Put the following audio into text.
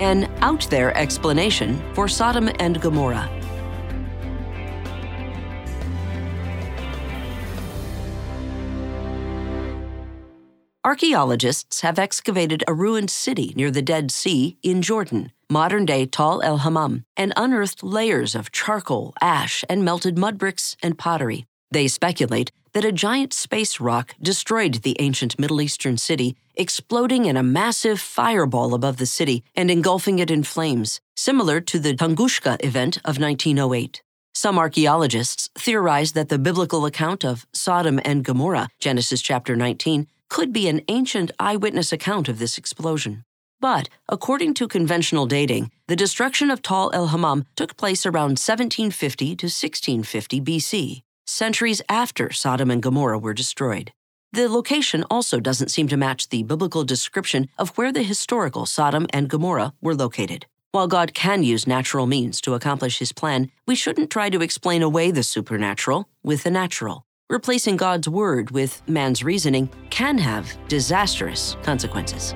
an out there explanation for Sodom and Gomorrah. Archaeologists have excavated a ruined city near the Dead Sea in Jordan, modern day Tal el Hammam, and unearthed layers of charcoal, ash, and melted mud bricks and pottery. They speculate that a giant space rock destroyed the ancient Middle Eastern city, exploding in a massive fireball above the city and engulfing it in flames, similar to the Tunguska event of 1908. Some archaeologists theorize that the biblical account of Sodom and Gomorrah, Genesis chapter 19, could be an ancient eyewitness account of this explosion. But, according to conventional dating, the destruction of Tal el Hammam took place around 1750 to 1650 BC, centuries after Sodom and Gomorrah were destroyed. The location also doesn't seem to match the biblical description of where the historical Sodom and Gomorrah were located. While God can use natural means to accomplish his plan, we shouldn't try to explain away the supernatural with the natural. Replacing God's word with man's reasoning can have disastrous consequences.